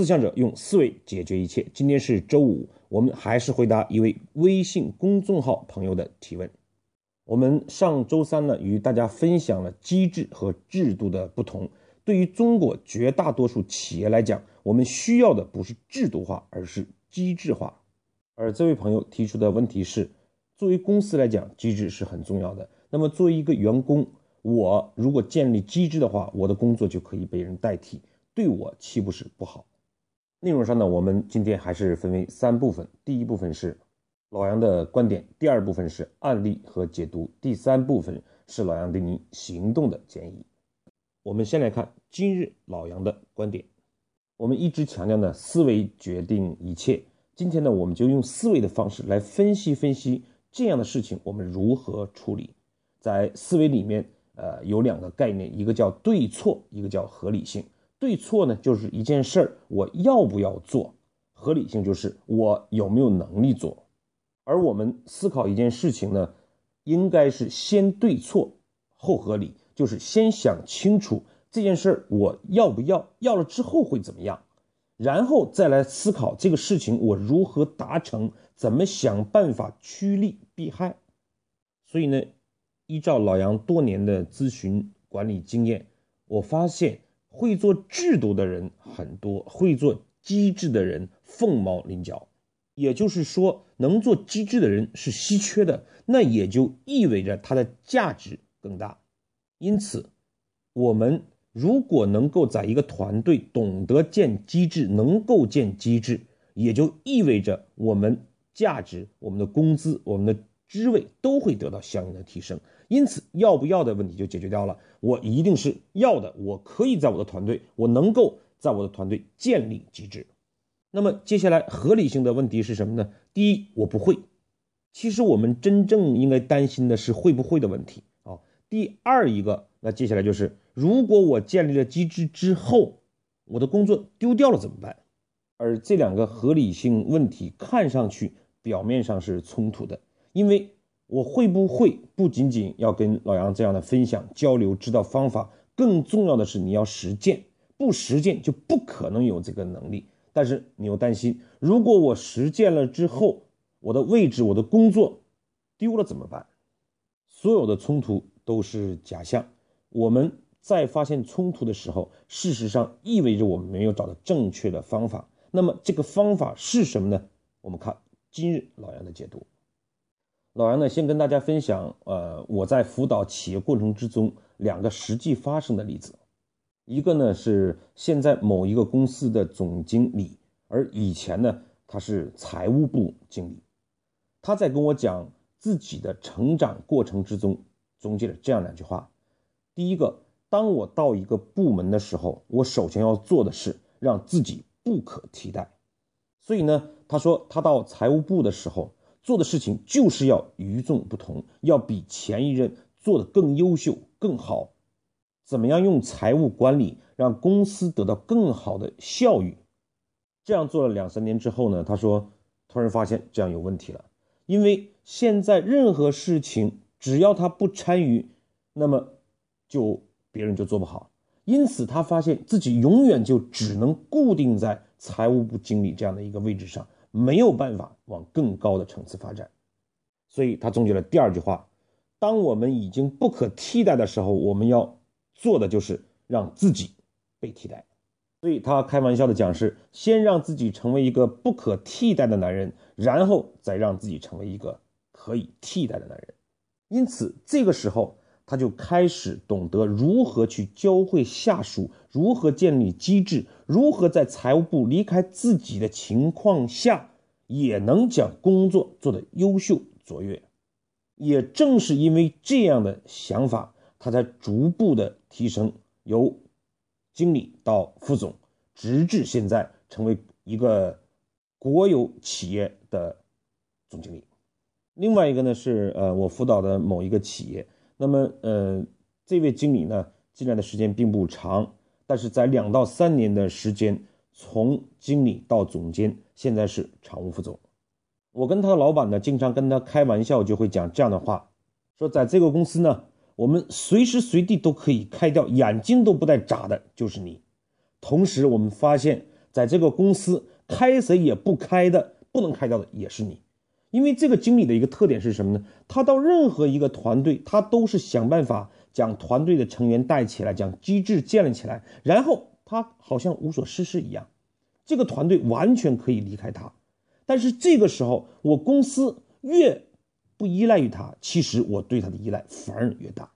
思想者用思维解决一切。今天是周五，我们还是回答一位微信公众号朋友的提问。我们上周三呢，与大家分享了机制和制度的不同。对于中国绝大多数企业来讲，我们需要的不是制度化，而是机制化。而这位朋友提出的问题是：作为公司来讲，机制是很重要的。那么作为一个员工，我如果建立机制的话，我的工作就可以被人代替，对我岂不是不好？内容上呢，我们今天还是分为三部分。第一部分是老杨的观点，第二部分是案例和解读，第三部分是老杨对你行动的建议。我们先来看今日老杨的观点。我们一直强调呢，思维决定一切。今天呢，我们就用思维的方式来分析分析这样的事情，我们如何处理。在思维里面，呃，有两个概念，一个叫对错，一个叫合理性。对错呢，就是一件事儿我要不要做；合理性就是我有没有能力做。而我们思考一件事情呢，应该是先对错后合理，就是先想清楚这件事儿我要不要，要了之后会怎么样，然后再来思考这个事情我如何达成，怎么想办法趋利避害。所以呢，依照老杨多年的咨询管理经验，我发现。会做制度的人很多，会做机制的人凤毛麟角。也就是说，能做机制的人是稀缺的，那也就意味着它的价值更大。因此，我们如果能够在一个团队懂得建机制，能够建机制，也就意味着我们价值、我们的工资、我们的。职位都会得到相应的提升，因此要不要的问题就解决掉了。我一定是要的，我可以在我的团队，我能够在我的团队建立机制。那么接下来合理性的问题是什么呢？第一，我不会。其实我们真正应该担心的是会不会的问题啊。第二一个，那接下来就是如果我建立了机制之后，我的工作丢掉了怎么办？而这两个合理性问题看上去表面上是冲突的。因为我会不会不仅仅要跟老杨这样的分享交流知道方法，更重要的是你要实践，不实践就不可能有这个能力。但是你又担心，如果我实践了之后，我的位置、我的工作丢了怎么办？所有的冲突都是假象。我们在发现冲突的时候，事实上意味着我们没有找到正确的方法。那么这个方法是什么呢？我们看今日老杨的解读。老杨呢，先跟大家分享，呃，我在辅导企业过程之中两个实际发生的例子。一个呢是现在某一个公司的总经理，而以前呢他是财务部经理。他在跟我讲自己的成长过程之中，总结了这样两句话：第一个，当我到一个部门的时候，我首先要做的是让自己不可替代。所以呢，他说他到财务部的时候。做的事情就是要与众不同，要比前一任做的更优秀、更好。怎么样用财务管理让公司得到更好的效益？这样做了两三年之后呢？他说，突然发现这样有问题了，因为现在任何事情只要他不参与，那么就别人就做不好。因此，他发现自己永远就只能固定在财务部经理这样的一个位置上。没有办法往更高的层次发展，所以他总结了第二句话：当我们已经不可替代的时候，我们要做的就是让自己被替代。所以他开玩笑的讲是：先让自己成为一个不可替代的男人，然后再让自己成为一个可以替代的男人。因此，这个时候。他就开始懂得如何去教会下属，如何建立机制，如何在财务部离开自己的情况下，也能将工作做得优秀卓越。也正是因为这样的想法，他才逐步的提升，由经理到副总，直至现在成为一个国有企业的总经理。另外一个呢，是呃，我辅导的某一个企业。那么，呃，这位经理呢，进来的时间并不长，但是在两到三年的时间，从经理到总监，现在是常务副总。我跟他的老板呢，经常跟他开玩笑，就会讲这样的话，说在这个公司呢，我们随时随地都可以开掉，眼睛都不带眨的，就是你。同时，我们发现，在这个公司开谁也不开的，不能开掉的也是你。因为这个经理的一个特点是什么呢？他到任何一个团队，他都是想办法将团队的成员带起来，将机制建立起来，然后他好像无所事事一样，这个团队完全可以离开他。但是这个时候，我公司越不依赖于他，其实我对他的依赖反而越大。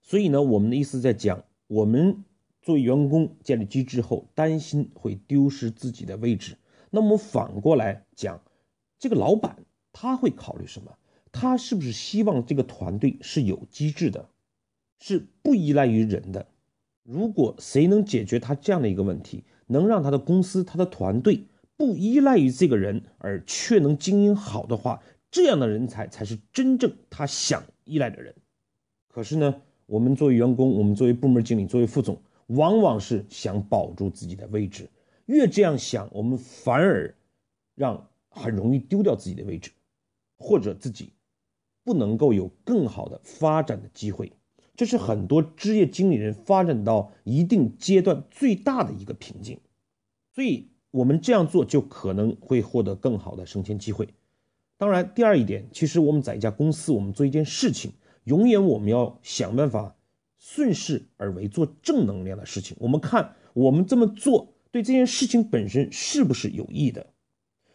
所以呢，我们的意思在讲，我们作为员工建立机制后，担心会丢失自己的位置。那么反过来讲。这个老板他会考虑什么？他是不是希望这个团队是有机制的，是不依赖于人的？如果谁能解决他这样的一个问题，能让他的公司、他的团队不依赖于这个人，而却能经营好的话，这样的人才才是真正他想依赖的人。可是呢，我们作为员工，我们作为部门经理，作为副总，往往是想保住自己的位置，越这样想，我们反而让。很容易丢掉自己的位置，或者自己不能够有更好的发展的机会，这是很多职业经理人发展到一定阶段最大的一个瓶颈。所以，我们这样做就可能会获得更好的升迁机会。当然，第二一点，其实我们在一家公司，我们做一件事情，永远我们要想办法顺势而为，做正能量的事情。我们看我们这么做对这件事情本身是不是有益的。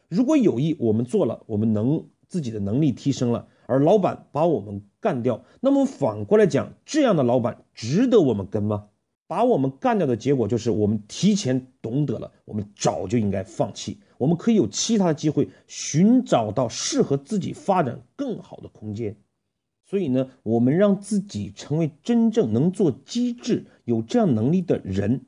如果有意，我们做了，我们能自己的能力提升了，而老板把我们干掉，那么反过来讲，这样的老板值得我们跟吗？把我们干掉的结果就是我们提前懂得了，我们早就应该放弃，我们可以有其他的机会，寻找到适合自己发展更好的空间。所以呢，我们让自己成为真正能做机制、有这样能力的人，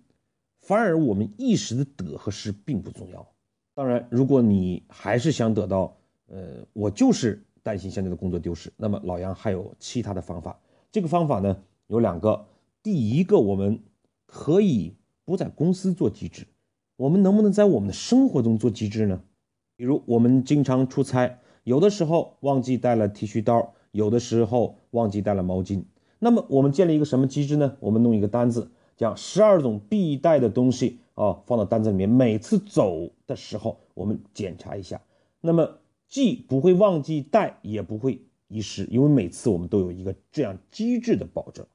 反而我们一时的得和失并不重要。当然，如果你还是想得到，呃，我就是担心现在的工作丢失，那么老杨还有其他的方法。这个方法呢有两个，第一个，我们可以不在公司做机制，我们能不能在我们的生活中做机制呢？比如我们经常出差，有的时候忘记带了剃须刀，有的时候忘记带了毛巾，那么我们建立一个什么机制呢？我们弄一个单子，讲十二种必带的东西。啊，放到单子里面，每次走的时候我们检查一下，那么既不会忘记带，也不会遗失，因为每次我们都有一个这样机制的保证。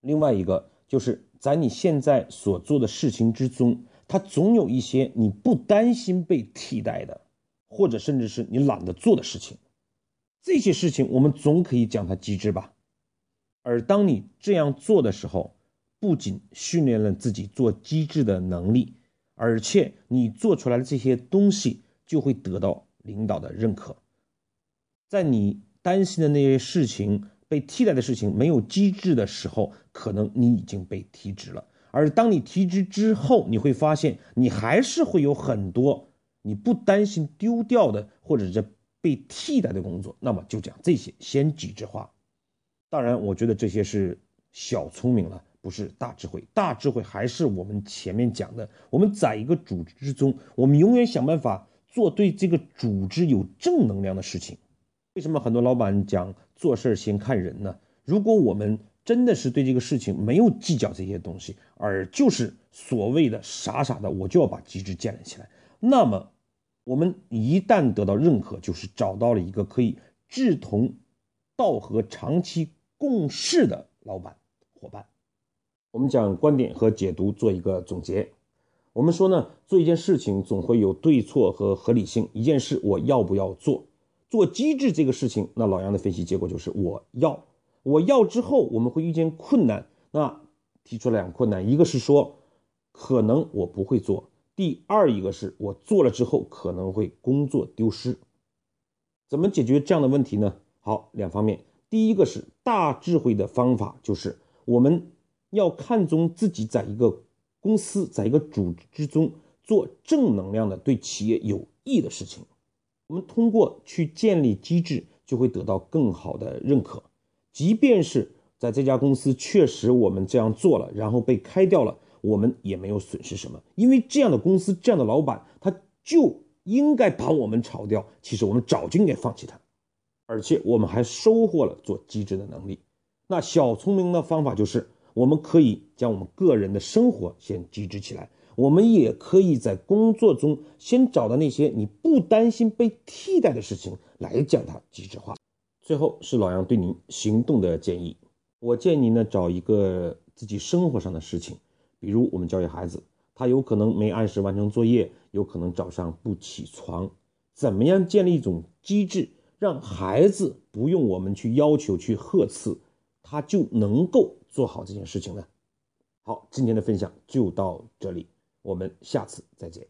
另外一个就是在你现在所做的事情之中，它总有一些你不担心被替代的，或者甚至是你懒得做的事情，这些事情我们总可以讲它机制吧。而当你这样做的时候，不仅训练了自己做机制的能力，而且你做出来的这些东西就会得到领导的认可。在你担心的那些事情被替代的事情没有机制的时候，可能你已经被提职了。而当你提职之后，你会发现你还是会有很多你不担心丢掉的或者是被替代的工作。那么就讲这些，先机制化。当然，我觉得这些是小聪明了。不是大智慧，大智慧还是我们前面讲的。我们在一个组织之中，我们永远想办法做对这个组织有正能量的事情。为什么很多老板讲做事先看人呢？如果我们真的是对这个事情没有计较这些东西，而就是所谓的傻傻的我就要把机制建立起来，那么我们一旦得到认可，就是找到了一个可以志同道合、长期共事的老板伙伴。我们讲观点和解读，做一个总结。我们说呢，做一件事情总会有对错和合理性。一件事我要不要做？做机制这个事情，那老杨的分析结果就是我要。我要之后，我们会遇见困难。那提出两个困难，一个是说可能我不会做；第二一个是我做了之后可能会工作丢失。怎么解决这样的问题呢？好，两方面。第一个是大智慧的方法，就是我们。要看重自己在一个公司，在一个组织之中做正能量的、对企业有益的事情。我们通过去建立机制，就会得到更好的认可。即便是在这家公司确实我们这样做了，然后被开掉了，我们也没有损失什么，因为这样的公司、这样的老板，他就应该把我们炒掉。其实我们早就应该放弃他，而且我们还收获了做机制的能力。那小聪明的方法就是。我们可以将我们个人的生活先机制起来，我们也可以在工作中先找到那些你不担心被替代的事情来将它机制化。最后是老杨对您行动的建议，我建议您呢找一个自己生活上的事情，比如我们教育孩子，他有可能没按时完成作业，有可能早上不起床，怎么样建立一种机制，让孩子不用我们去要求去呵斥，他就能够做好这件事情呢？好，今天的分享就到这里，我们下次再见。